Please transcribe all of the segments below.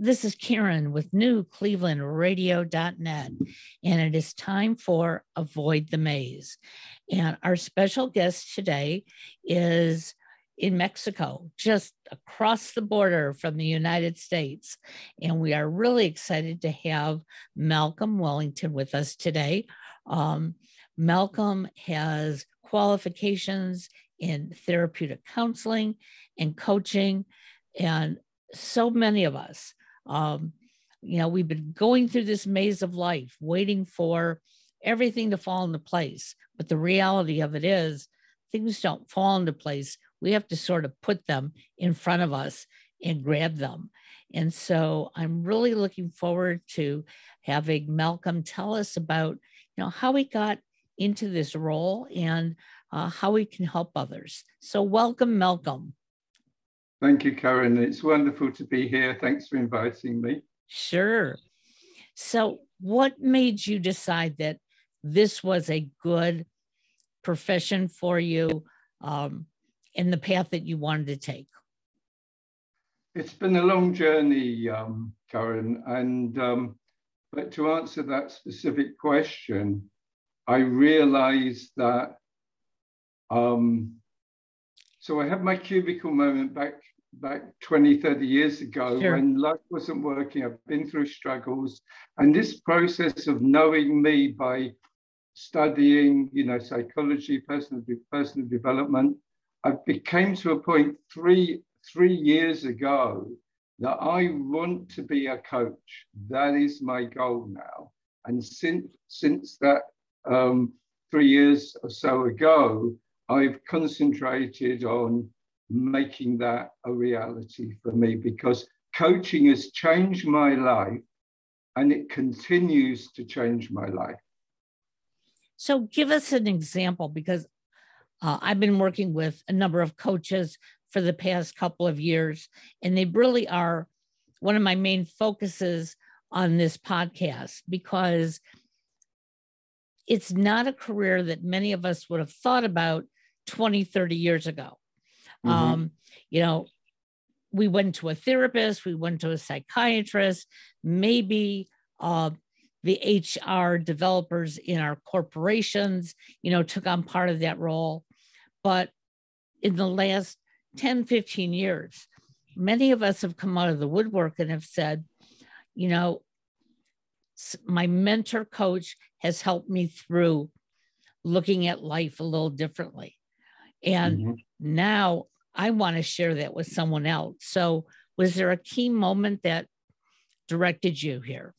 This is Karen with newclevelandradio.net, and it is time for Avoid the Maze. And our special guest today is in Mexico, just across the border from the United States. And we are really excited to have Malcolm Wellington with us today. Um, Malcolm has qualifications in therapeutic counseling and coaching, and so many of us um, you know, we've been going through this maze of life, waiting for everything to fall into place. But the reality of it is, things don't fall into place. We have to sort of put them in front of us and grab them. And so I'm really looking forward to having Malcolm tell us about, you know, how he got into this role and uh, how he can help others. So welcome, Malcolm. Thank you, Karen. It's wonderful to be here. Thanks for inviting me. Sure. So, what made you decide that this was a good profession for you um, in the path that you wanted to take? It's been a long journey, um, Karen. And um, but to answer that specific question, I realized that um, so I had my cubicle moment back back 20, 30 years ago sure. when life wasn't working. I've been through struggles. And this process of knowing me by studying, you know, psychology, personal, personal development, I became to a point three, three years ago that I want to be a coach. That is my goal now. And since, since that um, three years or so ago, I've concentrated on making that a reality for me because coaching has changed my life and it continues to change my life. So, give us an example because uh, I've been working with a number of coaches for the past couple of years, and they really are one of my main focuses on this podcast because it's not a career that many of us would have thought about 20, 30 years ago. Mm-hmm. Um, you know, we went to a therapist, we went to a psychiatrist, maybe uh, the HR developers in our corporations, you know, took on part of that role. But in the last 10, 15 years, many of us have come out of the woodwork and have said, you know, my mentor coach has helped me through looking at life a little differently. And mm-hmm. now I want to share that with someone else. So, was there a key moment that directed you here?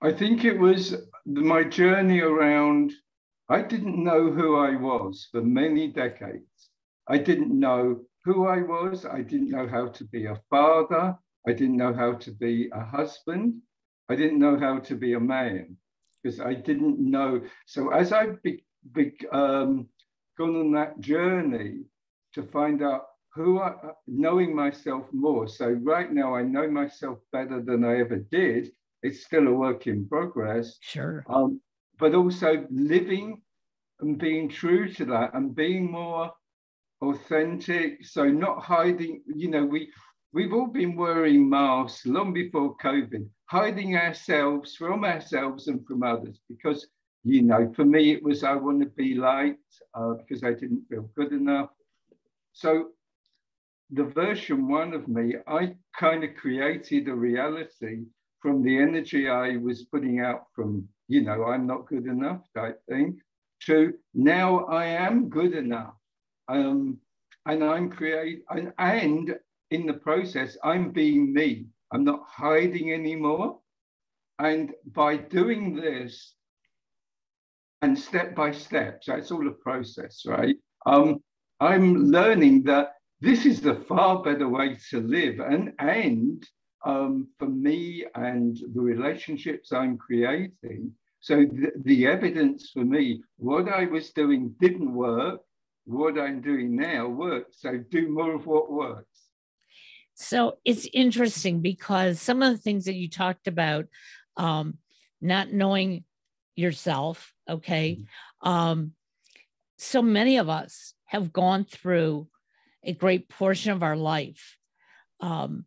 I think it was my journey around. I didn't know who I was for many decades. I didn't know who I was. I didn't know how to be a father. I didn't know how to be a husband. I didn't know how to be a man because I didn't know. So as I be, big, um, gone on that journey to find out who I, knowing myself more. So right now I know myself better than I ever did. It's still a work in progress. Sure. Um, but also living and being true to that and being more authentic. So not hiding, you know, we we've all been wearing masks long before COVID, hiding ourselves from ourselves and from others because you know, for me, it was I want to be liked uh, because I didn't feel good enough. So the version one of me, I kind of created a reality from the energy I was putting out from, you know, I'm not good enough type thing, to now I am good enough. Um, and I'm create and, and in the process, I'm being me. I'm not hiding anymore. And by doing this, and step by step. So it's all a process, right? Um, I'm learning that this is the far better way to live, and and um, for me and the relationships I'm creating. So the, the evidence for me, what I was doing didn't work. What I'm doing now works. So do more of what works. So it's interesting because some of the things that you talked about, um, not knowing yourself. Okay. Mm-hmm. Um, so many of us have gone through a great portion of our life um,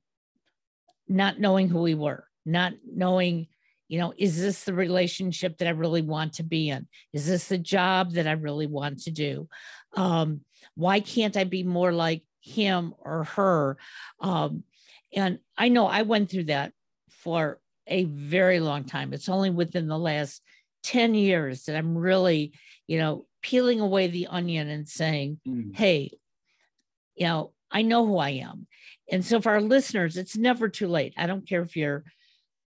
not knowing who we were, not knowing, you know, is this the relationship that I really want to be in? Is this the job that I really want to do? Um, why can't I be more like him or her? Um, and I know I went through that for a very long time. It's only within the last 10 years that I'm really, you know, peeling away the onion and saying, mm. hey, you know, I know who I am. And so for our listeners, it's never too late. I don't care if you're,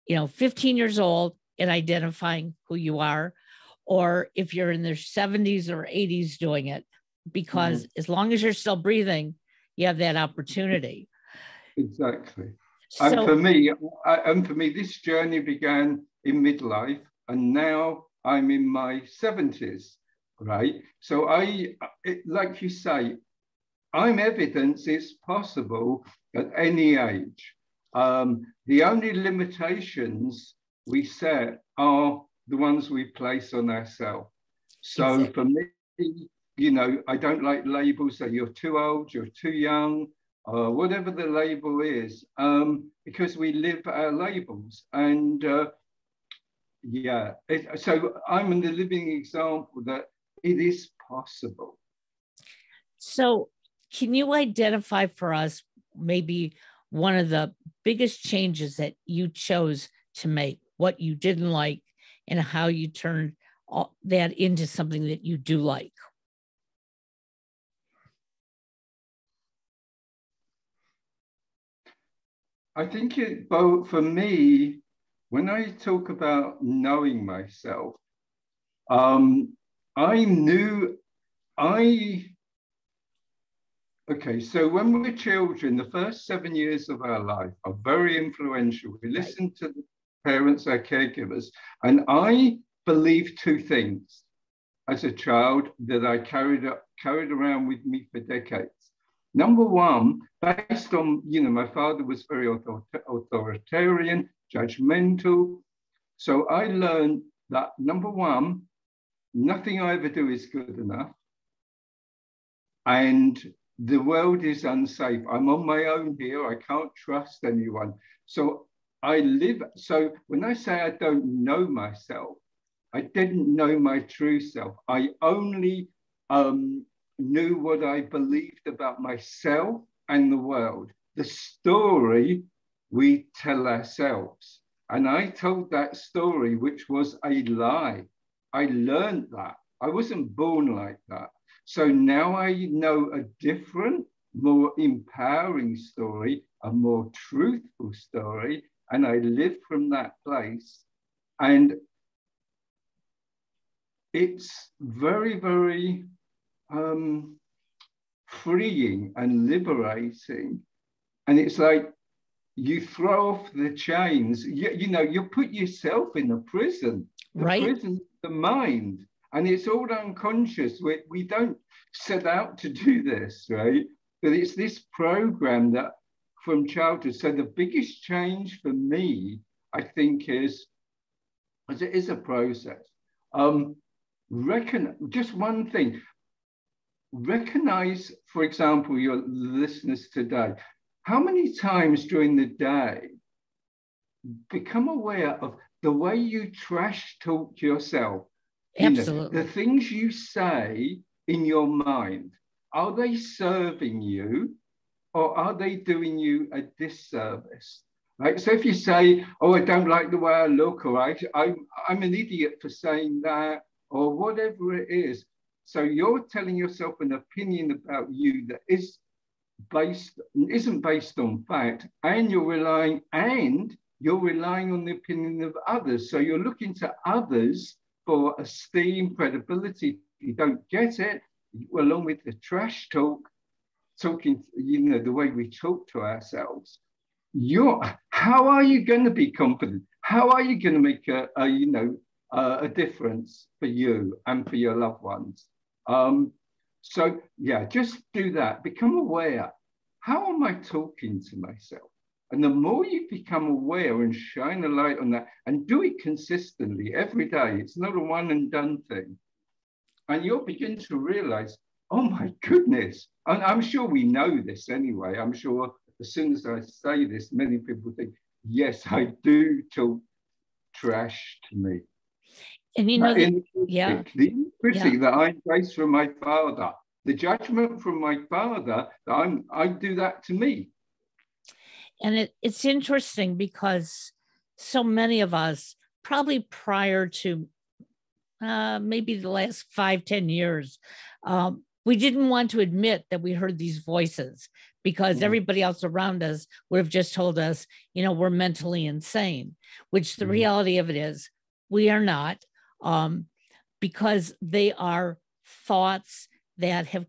you know, 15 years old and identifying who you are, or if you're in their 70s or 80s doing it, because mm-hmm. as long as you're still breathing, you have that opportunity. Exactly. So, and for me, and for me, this journey began in midlife, and now I'm in my 70s, right? So I, it, like you say, I'm evidence it's possible at any age. Um, the only limitations we set are the ones we place on ourselves. So exactly. for me, you know, I don't like labels that you're too old, you're too young, or whatever the label is, um, because we live our labels. And uh, yeah, it, so I'm the living example that it is possible. So can you identify for us maybe one of the biggest changes that you chose to make, what you didn't like, and how you turned all that into something that you do like? I think it both for me, when I talk about knowing myself, um, I knew I Okay, so when we're children, the first seven years of our life are very influential. We listen to the parents, our caregivers, and I believe two things as a child that I carried up, carried around with me for decades. Number one, based on, you know, my father was very authoritarian, judgmental. So I learned that number one, nothing I ever do is good enough. And the world is unsafe. I'm on my own here. I can't trust anyone. So I live. So when I say I don't know myself, I didn't know my true self. I only um, knew what I believed about myself and the world, the story we tell ourselves. And I told that story, which was a lie. I learned that. I wasn't born like that. So now I know a different, more empowering story, a more truthful story, and I live from that place. And it's very, very um, freeing and liberating. And it's like you throw off the chains. You, you know, you put yourself in a prison. The right. prison, the mind. And it's all unconscious. We, we don't set out to do this, right? But it's this program that from childhood. So the biggest change for me, I think, is as it is a process. Um, reckon just one thing. Recognize, for example, your listeners today. How many times during the day become aware of the way you trash talk yourself Absolutely. You know, the things you say in your mind, are they serving you or are they doing you a disservice? Right. So if you say, "Oh, I don't like the way I look," or I, I, I'm an idiot for saying that, or whatever it is, so you're telling yourself an opinion about you that is based isn't based on fact, and you're relying and you're relying on the opinion of others. So you're looking to others for esteem, credibility. If you don't get it, along with the trash talk, talking, you know, the way we talk to ourselves, you're, how are you going to be confident? How are you going to make a, a you know, a, a difference for you and for your loved ones? Um, so yeah, just do that. Become aware. How am I talking to myself? And the more you become aware and shine a light on that and do it consistently every day, it's not a one and done thing. And you'll begin to realize, oh my goodness. And I'm sure we know this anyway. I'm sure as soon as I say this, many people think, yes, I do talk trash to me. And you know, the, yeah, the yeah. that I face from my father, the judgment from my father, that I'm, I do that to me. And it, it's interesting because so many of us, probably prior to uh, maybe the last five ten years, um, we didn't want to admit that we heard these voices because mm-hmm. everybody else around us would have just told us, you know, we're mentally insane, which the mm-hmm. reality of it is we are not, um, because they are thoughts that have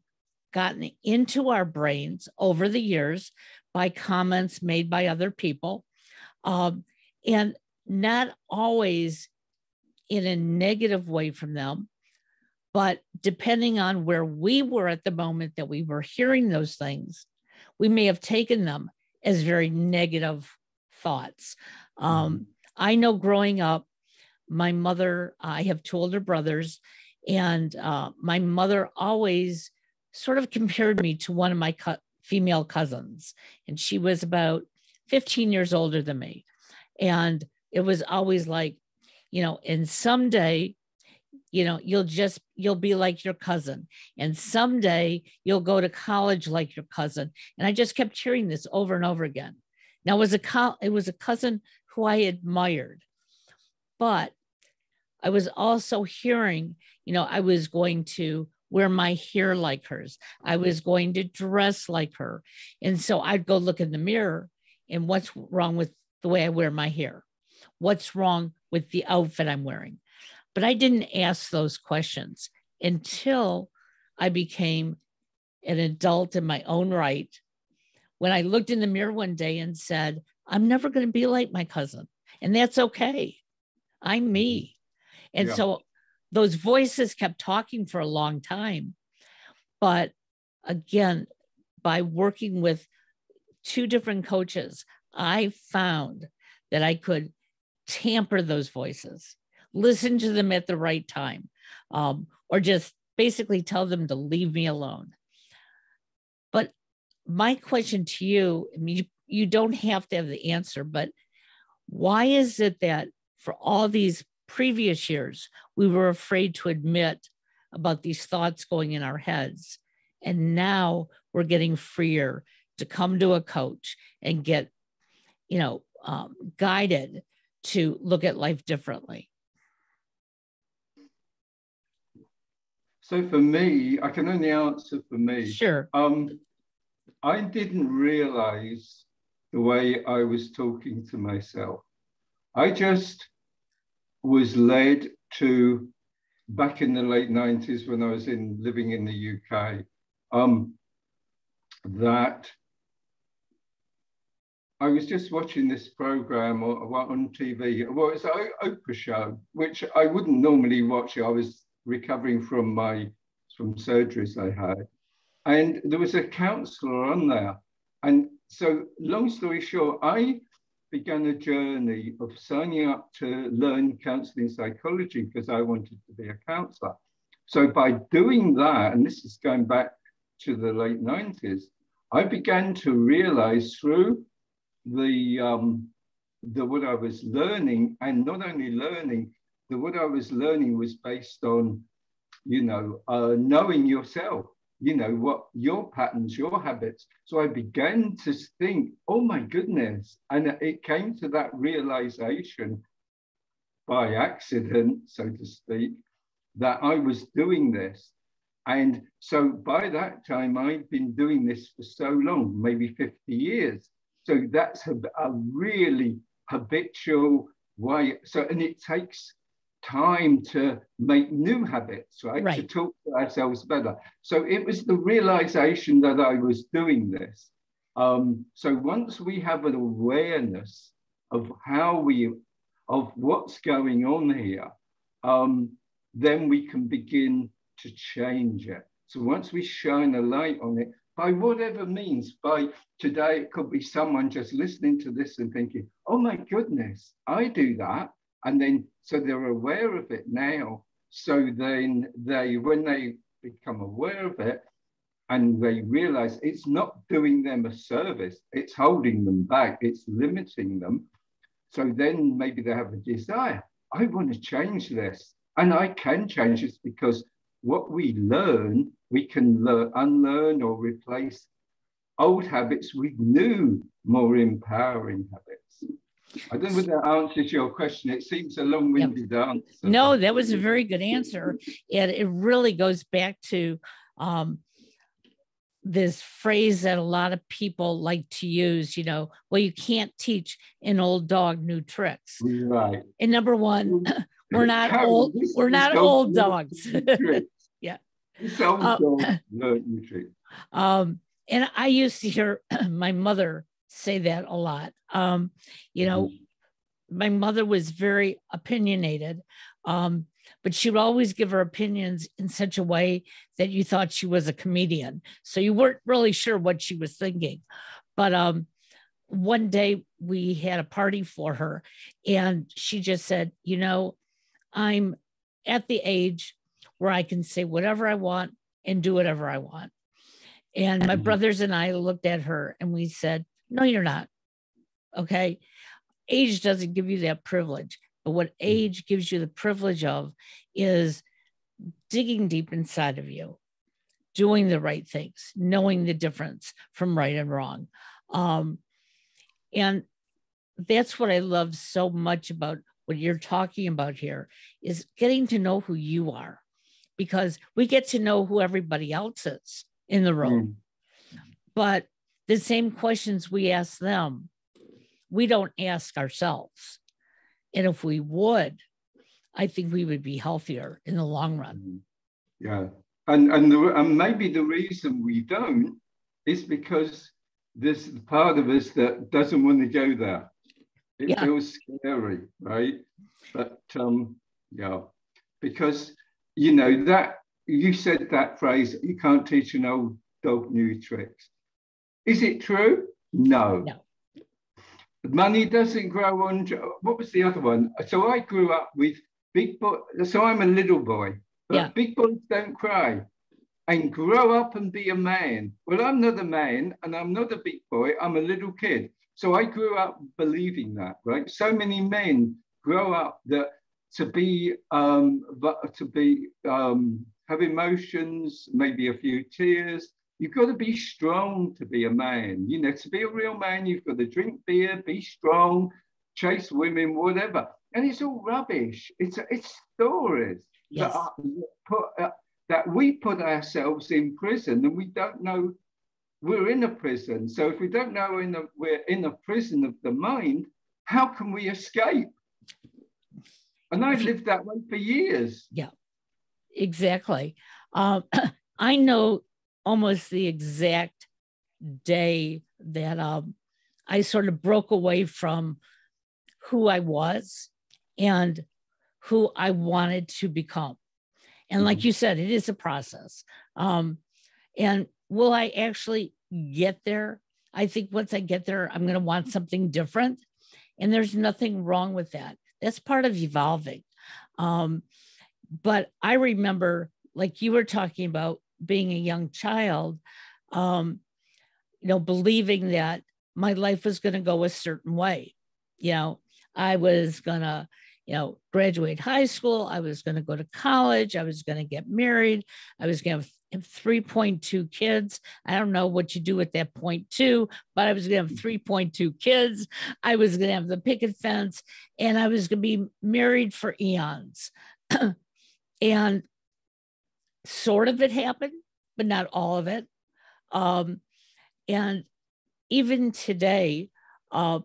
gotten into our brains over the years by comments made by other people. Um, and not always in a negative way from them, but depending on where we were at the moment that we were hearing those things, we may have taken them as very negative thoughts. Um, mm-hmm. I know growing up, my mother, I have two older brothers, and uh, my mother always sort of compared me to one of my co- female cousins, and she was about 15 years older than me. And it was always like, you know, and someday you know you'll just you'll be like your cousin and someday you'll go to college like your cousin and i just kept hearing this over and over again now it was a co- it was a cousin who i admired but i was also hearing you know i was going to wear my hair like hers i was going to dress like her and so i'd go look in the mirror and what's wrong with the way i wear my hair what's wrong with the outfit i'm wearing but I didn't ask those questions until I became an adult in my own right. When I looked in the mirror one day and said, I'm never going to be like my cousin, and that's okay. I'm me. Mm-hmm. And yeah. so those voices kept talking for a long time. But again, by working with two different coaches, I found that I could tamper those voices listen to them at the right time, um, or just basically tell them to leave me alone. But my question to you, I mean, you, you don't have to have the answer, but why is it that for all these previous years, we were afraid to admit about these thoughts going in our heads? And now we're getting freer to come to a coach and get, you know, um, guided to look at life differently. So for me, I can only answer for me. Sure. Um, I didn't realize the way I was talking to myself. I just was led to back in the late 90s when I was in living in the UK, um, that I was just watching this program on TV. Well, it's an Oprah show, which I wouldn't normally watch. I was recovering from my from surgeries I had. And there was a counselor on there. And so long story short, I began a journey of signing up to learn counseling psychology because I wanted to be a counselor. So by doing that, and this is going back to the late 90s, I began to realize through the, um, the what I was learning, and not only learning, the what I was learning was based on, you know, uh, knowing yourself, you know, what your patterns, your habits. So I began to think, oh my goodness. And it came to that realization by accident, so to speak, that I was doing this. And so by that time, I'd been doing this for so long, maybe 50 years. So that's a, a really habitual way. So, and it takes time to make new habits, right? right? To talk to ourselves better. So it was the realization that I was doing this. Um, so once we have an awareness of how we, of what's going on here, um, then we can begin to change it. So once we shine a light on it, by whatever means, by today, it could be someone just listening to this and thinking, oh my goodness, I do that. And then, so they're aware of it now. So then they, when they become aware of it, and they realize it's not doing them a service, it's holding them back, it's limiting them. So then maybe they have a desire. I want to change this. And I can change this because what we learn, we can learn, unlearn or replace old habits with new, more empowering habits. I don't know if that answers your question. It seems a long-winded yep. answer. No, that was a very good answer. And it really goes back to um, this phrase that a lot of people like to use, you know, well, you can't teach an old dog new tricks. Right. And number one, we're not old, we're not old dogs. yeah. Uh, um, and I used to hear my mother say that a lot. Um, you know, mm-hmm. my mother was very opinionated. Um, but she would always give her opinions in such a way that you thought she was a comedian. So you weren't really sure what she was thinking. But um, one day we had a party for her, and she just said, You know, I'm at the age where I can say whatever I want and do whatever I want. And my mm-hmm. brothers and I looked at her and we said, No, you're not. Okay. Age doesn't give you that privilege. But what mm. age gives you the privilege of is digging deep inside of you, doing the right things, knowing the difference from right and wrong. Um, and that's what I love so much about what you're talking about here is getting to know who you are because we get to know who everybody else is in the room. Mm. But the same questions we ask them, we don't ask ourselves. And if we would, I think we would be healthier in the long run. Mm-hmm. Yeah. And, and, the, and maybe the reason we don't is because there's part of us that doesn't want to go there. It yeah. feels scary, right? But um, yeah, because you know that you said that phrase, you can't teach an old dog new tricks. Is it true? No. No. Money doesn't grow on. What was the other one? So I grew up with big boy. So I'm a little boy, but yeah. big boys don't cry. And grow up and be a man. Well, I'm not a man, and I'm not a big boy. I'm a little kid. So I grew up believing that. Right. So many men grow up that to be um, to be um, have emotions, maybe a few tears, You've got to be strong to be a man. You know, to be a real man, you've got to drink beer, be strong, chase women, whatever. And it's all rubbish. It's it's stories yes. that, are, put, uh, that we put ourselves in prison, and we don't know we're in a prison. So if we don't know in a, we're in a prison of the mind, how can we escape? And I've lived that way for years. Yeah, exactly. Um, I know almost the exact day that um, I sort of broke away from who I was and who I wanted to become. And like mm-hmm. you said, it is a process. Um, and will I actually get there? I think once I get there, I'm going to want something different. And there's nothing wrong with that. That's part of evolving. Um, but I remember, like you were talking about, being a young child, um, you know, believing that my life was going to go a certain way. You know, I was going to, you know, graduate high school. I was going to go to college. I was going to get married. I was going to have 3.2 kids. I don't know what you do at that point two, but I was going to have 3.2 kids. I was going to have the picket fence and I was going to be married for eons. and sort of it happened, but not all of it. Um, and even today, uh,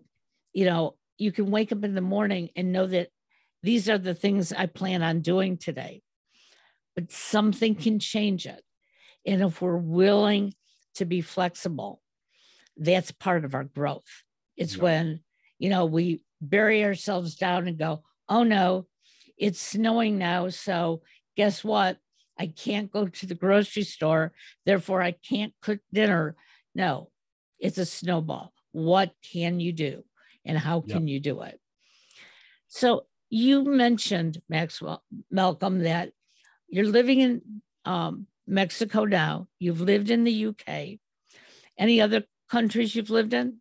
you know, you can wake up in the morning and know that these are the things I plan on doing today. But something can change it. And if we're willing to be flexible, that's part of our growth. It's yeah. when, you know, we bury ourselves down and go, oh no, it's snowing now. So guess what? I can't go to the grocery store, therefore I can't cook dinner. No, it's a snowball. What can you do and how can yep. you do it? So you mentioned Maxwell Malcolm that you're living in um, Mexico now. You've lived in the UK. Any other countries you've lived in?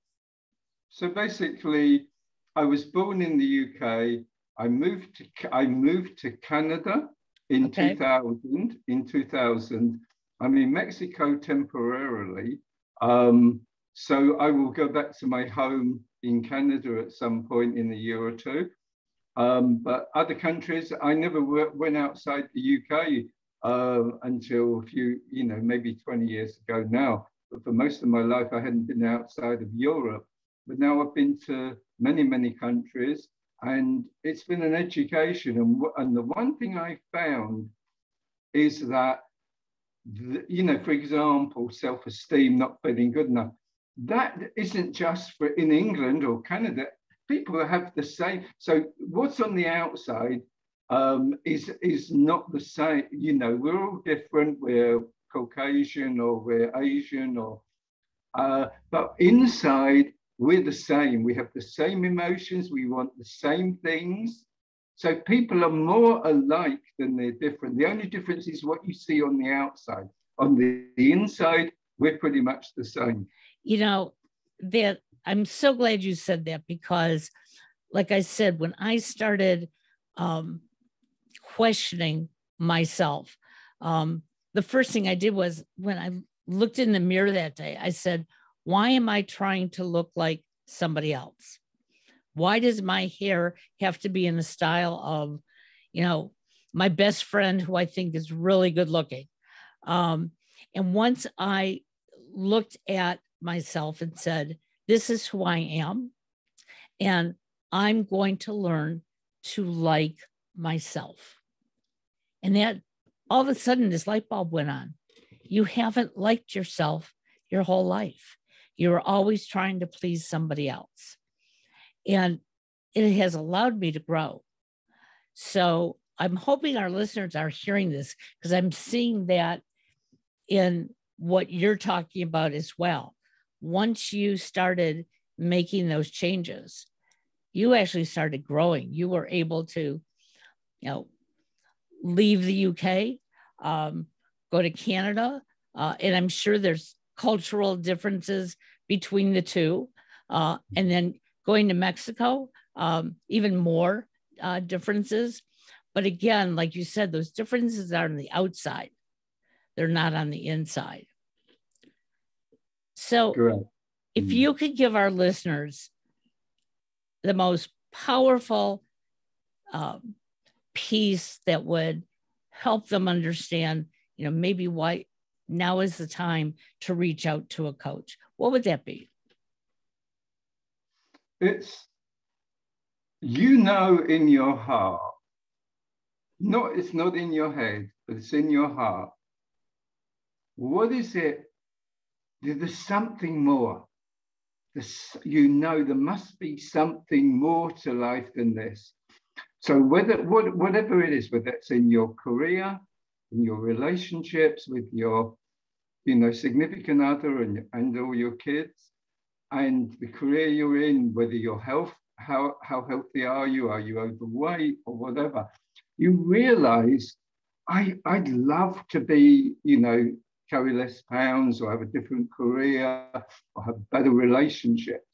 So basically, I was born in the UK. I moved to I moved to Canada in okay. 2000. In 2000, I'm in Mexico temporarily. Um, so I will go back to my home in Canada at some point in a year or two. Um, but other countries, I never went outside the UK uh, until a few, you know, maybe 20 years ago now. But for most of my life, I hadn't been outside of Europe. But now I've been to many, many countries and it's been an education. And, and the one thing I found is that, the, you know, for example, self esteem, not feeling good enough, that isn't just for in England or Canada. People have the same. So what's on the outside um, is is not the same. You know, we're all different. We're Caucasian or we're Asian or, uh, but inside we're the same. We have the same emotions. We want the same things. So people are more alike than they're different. The only difference is what you see on the outside. On the, the inside, we're pretty much the same. You know, that I'm so glad you said that because, like I said, when I started um, questioning myself, um, the first thing I did was when I looked in the mirror that day, I said, why am I trying to look like somebody else? Why does my hair have to be in the style of, you know, my best friend who I think is really good looking? Um, and once I looked at myself and said, This is who I am, and I'm going to learn to like myself. And that all of a sudden, this light bulb went on. You haven't liked yourself your whole life. You're always trying to please somebody else. And it has allowed me to grow. So I'm hoping our listeners are hearing this because I'm seeing that in what you're talking about as well. Once you started making those changes, you actually started growing. You were able to, you know, leave the UK, um, go to Canada, uh, and I'm sure there's cultural differences between the two. Uh, and then going to Mexico, um, even more uh, differences. But again, like you said, those differences are on the outside, they're not on the inside. So, Correct. if mm-hmm. you could give our listeners the most powerful um, piece that would help them understand, you know, maybe why now is the time to reach out to a coach? What would that be? It's, you know, in your heart, No, it's not in your head, but it's in your heart. What is it? There's something more. There's, you know, there must be something more to life than this. So whether what, whatever it is, whether it's in your career, in your relationships with your you know, significant other and, and all your kids and the career you're in, whether your health, how, how healthy are you? Are you overweight or whatever? You realize I, I'd love to be, you know, carry less pounds or have a different career or have better relationships.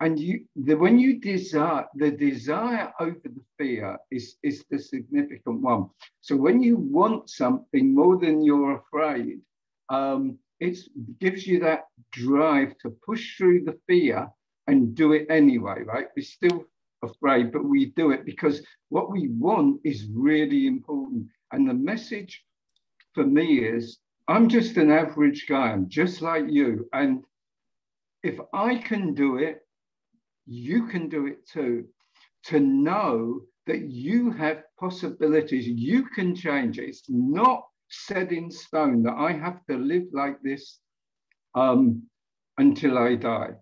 And you, the, when you desire, the desire over the fear is, is the significant one. So when you want something more than you're afraid, um, it gives you that drive to push through the fear and do it anyway, right? We're still afraid, but we do it because what we want is really important. And the message for me is I'm just an average guy, I'm just like you. And if I can do it, you can do it too. To know that you have possibilities, you can change it. It's not set in stone that I have to live like this um, until I die.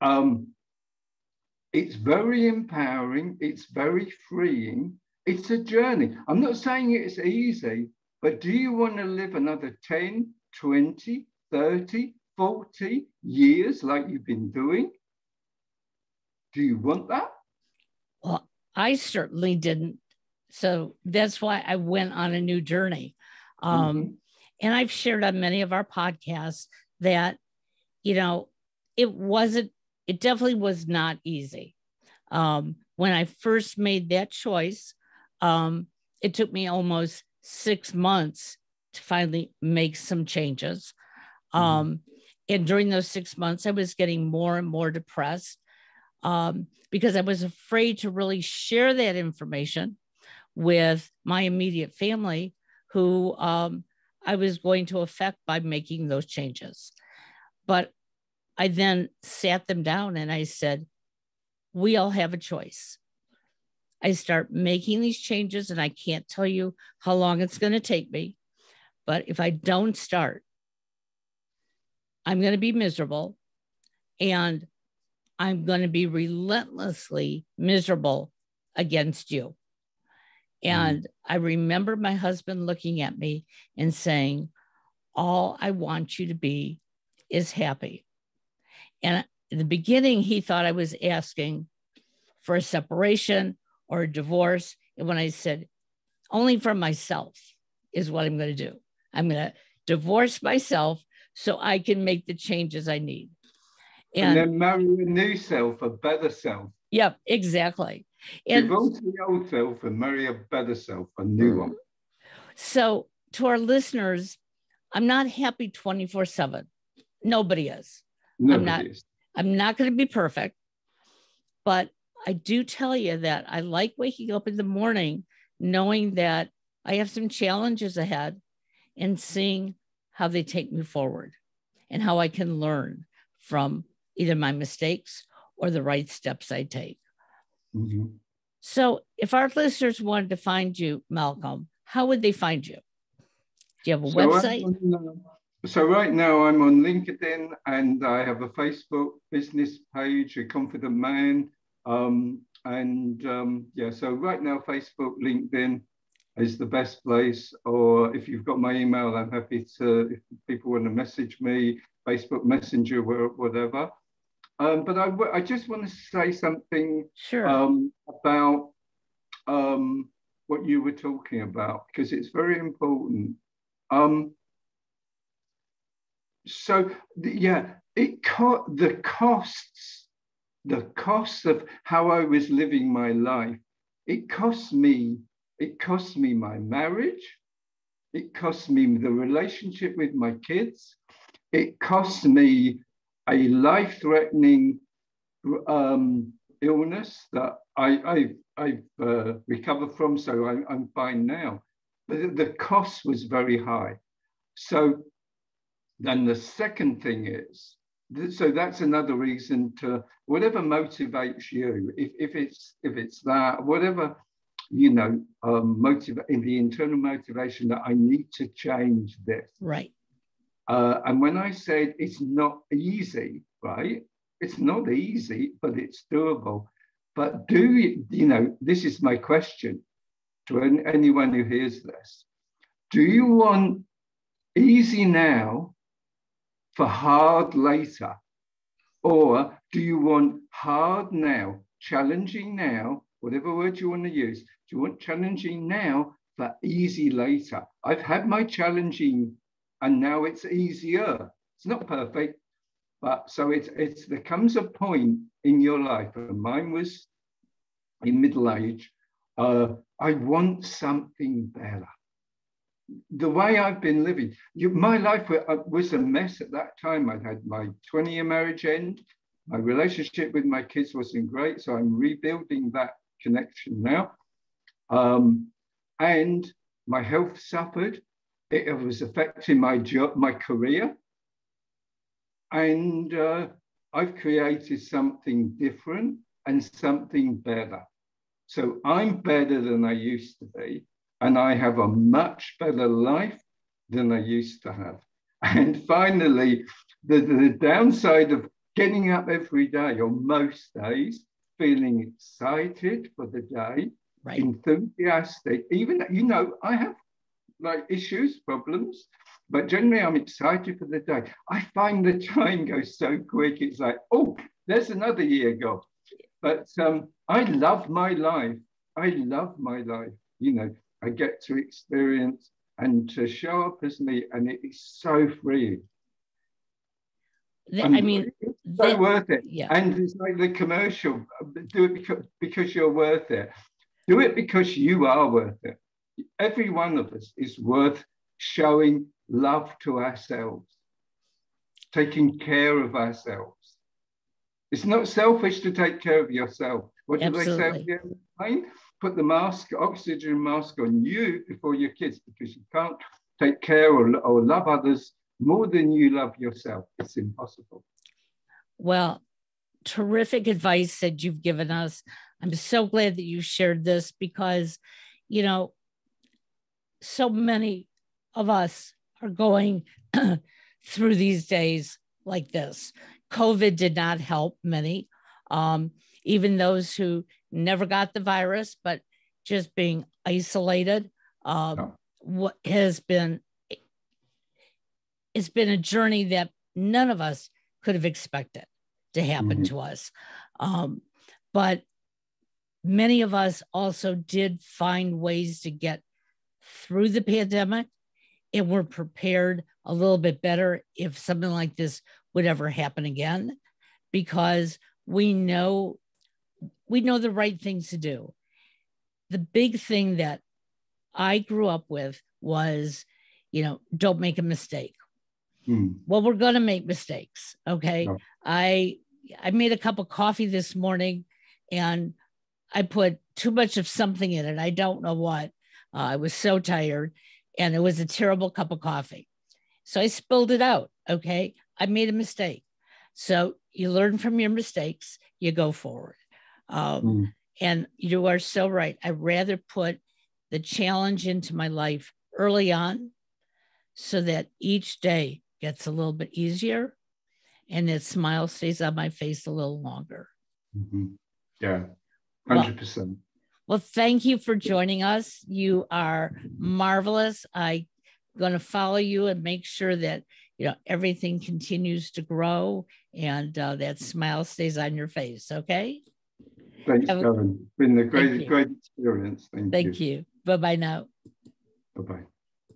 Um, it's very empowering, it's very freeing, it's a journey. I'm not saying it's easy, but do you want to live another 10, 20, 30, 40 years like you've been doing? Do you want that? Well, I certainly didn't. So that's why I went on a new journey. Um, mm-hmm. And I've shared on many of our podcasts that, you know, it wasn't, it definitely was not easy. Um, when I first made that choice, um, it took me almost six months to finally make some changes. Mm-hmm. Um, and during those six months, I was getting more and more depressed um, because I was afraid to really share that information with my immediate family, who um, I was going to affect by making those changes. But I then sat them down and I said, We all have a choice. I start making these changes, and I can't tell you how long it's going to take me. But if I don't start, I'm going to be miserable and I'm going to be relentlessly miserable against you. Mm. And mm. I remember my husband looking at me and saying, All I want you to be is happy. And in the beginning, he thought I was asking for a separation or a divorce. And when I said, Only for myself is what I'm going to do, I'm going to divorce myself so I can make the changes I need. And, and then marry a new self, a better self. Yep, exactly. And Divorce the old self and marry a better self, a new mm-hmm. one. So, to our listeners, I'm not happy 24 7. Nobody is. Nobody I'm not. Is. I'm not going to be perfect, but I do tell you that I like waking up in the morning knowing that I have some challenges ahead and seeing how they take me forward and how I can learn from either my mistakes or the right steps I take. Mm-hmm. So, if our listeners wanted to find you, Malcolm, how would they find you? Do you have a so website? On, uh, so, right now I'm on LinkedIn and I have a Facebook business page, A Confident Man. Um, and um, yeah, so right now, Facebook, LinkedIn, is the best place. Or if you've got my email, I'm happy to, if people want to message me, Facebook Messenger, whatever. Um, but I, I just want to say something sure. um, about um, what you were talking about, because it's very important. Um, so, yeah, it co- the costs, the costs of how I was living my life, it cost me it cost me my marriage. It cost me the relationship with my kids. It cost me a life threatening um, illness that I, have uh, recovered from, so I, I'm fine now. But the cost was very high. So then the second thing is, so that's another reason to whatever motivates you. If, if it's if it's that whatever you know, um, in the internal motivation that I need to change this. Right. Uh, and when I said it's not easy, right? It's not easy, but it's doable. But do you, you know, this is my question to anyone who hears this. Do you want easy now for hard later? Or do you want hard now, challenging now, whatever word you want to use, do you want challenging now for easy later? I've had my challenging and now it's easier. It's not perfect, but so it's it's there comes a point in your life, and mine was in middle age. Uh, I want something better. The way I've been living, you, my life uh, was a mess at that time. I had my 20 year marriage end. My relationship with my kids wasn't great, so I'm rebuilding that connection now. Um, and my health suffered. It was affecting my job, my career. And uh, I've created something different and something better. So I'm better than I used to be, and I have a much better life than I used to have. And finally, the, the downside of getting up every day, or most days, feeling excited for the day, right. enthusiastic. Even, you know, I have like issues, problems, but generally I'm excited for the day. I find the time goes so quick. It's like, oh, there's another year go. But um, I love my life. I love my life. You know, I get to experience and to show up as me, and it is so free. I mean, so the, worth it. Yeah. And it's like the commercial do it because, because you're worth it. Do it because you are worth it. Every one of us is worth showing love to ourselves, taking care of ourselves. It's not selfish to take care of yourself. What do Absolutely. they say? Put the mask, oxygen mask on you before your kids because you can't take care or, or love others more than you love yourself. It's impossible. Well, terrific advice that you've given us. I'm so glad that you shared this because, you know, so many of us are going through these days like this. COVID did not help many, um, even those who never got the virus, but just being isolated um, no. what has been it's been a journey that none of us could have expected to happen mm-hmm. to us. Um, but many of us also did find ways to get through the pandemic and we're prepared a little bit better if something like this would ever happen again because we know we know the right things to do the big thing that i grew up with was you know don't make a mistake Mm. Well, we're going to make mistakes. Okay. No. I I made a cup of coffee this morning and I put too much of something in it. I don't know what. Uh, I was so tired and it was a terrible cup of coffee. So I spilled it out. Okay. I made a mistake. So you learn from your mistakes, you go forward. Um, mm. And you are so right. I rather put the challenge into my life early on so that each day gets a little bit easier and that smile stays on my face a little longer. Mm-hmm. Yeah, 100%. Well, well, thank you for joining us. You are marvelous. I'm going to follow you and make sure that you know everything continues to grow and uh, that smile stays on your face. Okay. Thanks, Have, Karen. It's been a great, great experience. Thank, thank you. you. Bye bye now. Bye bye.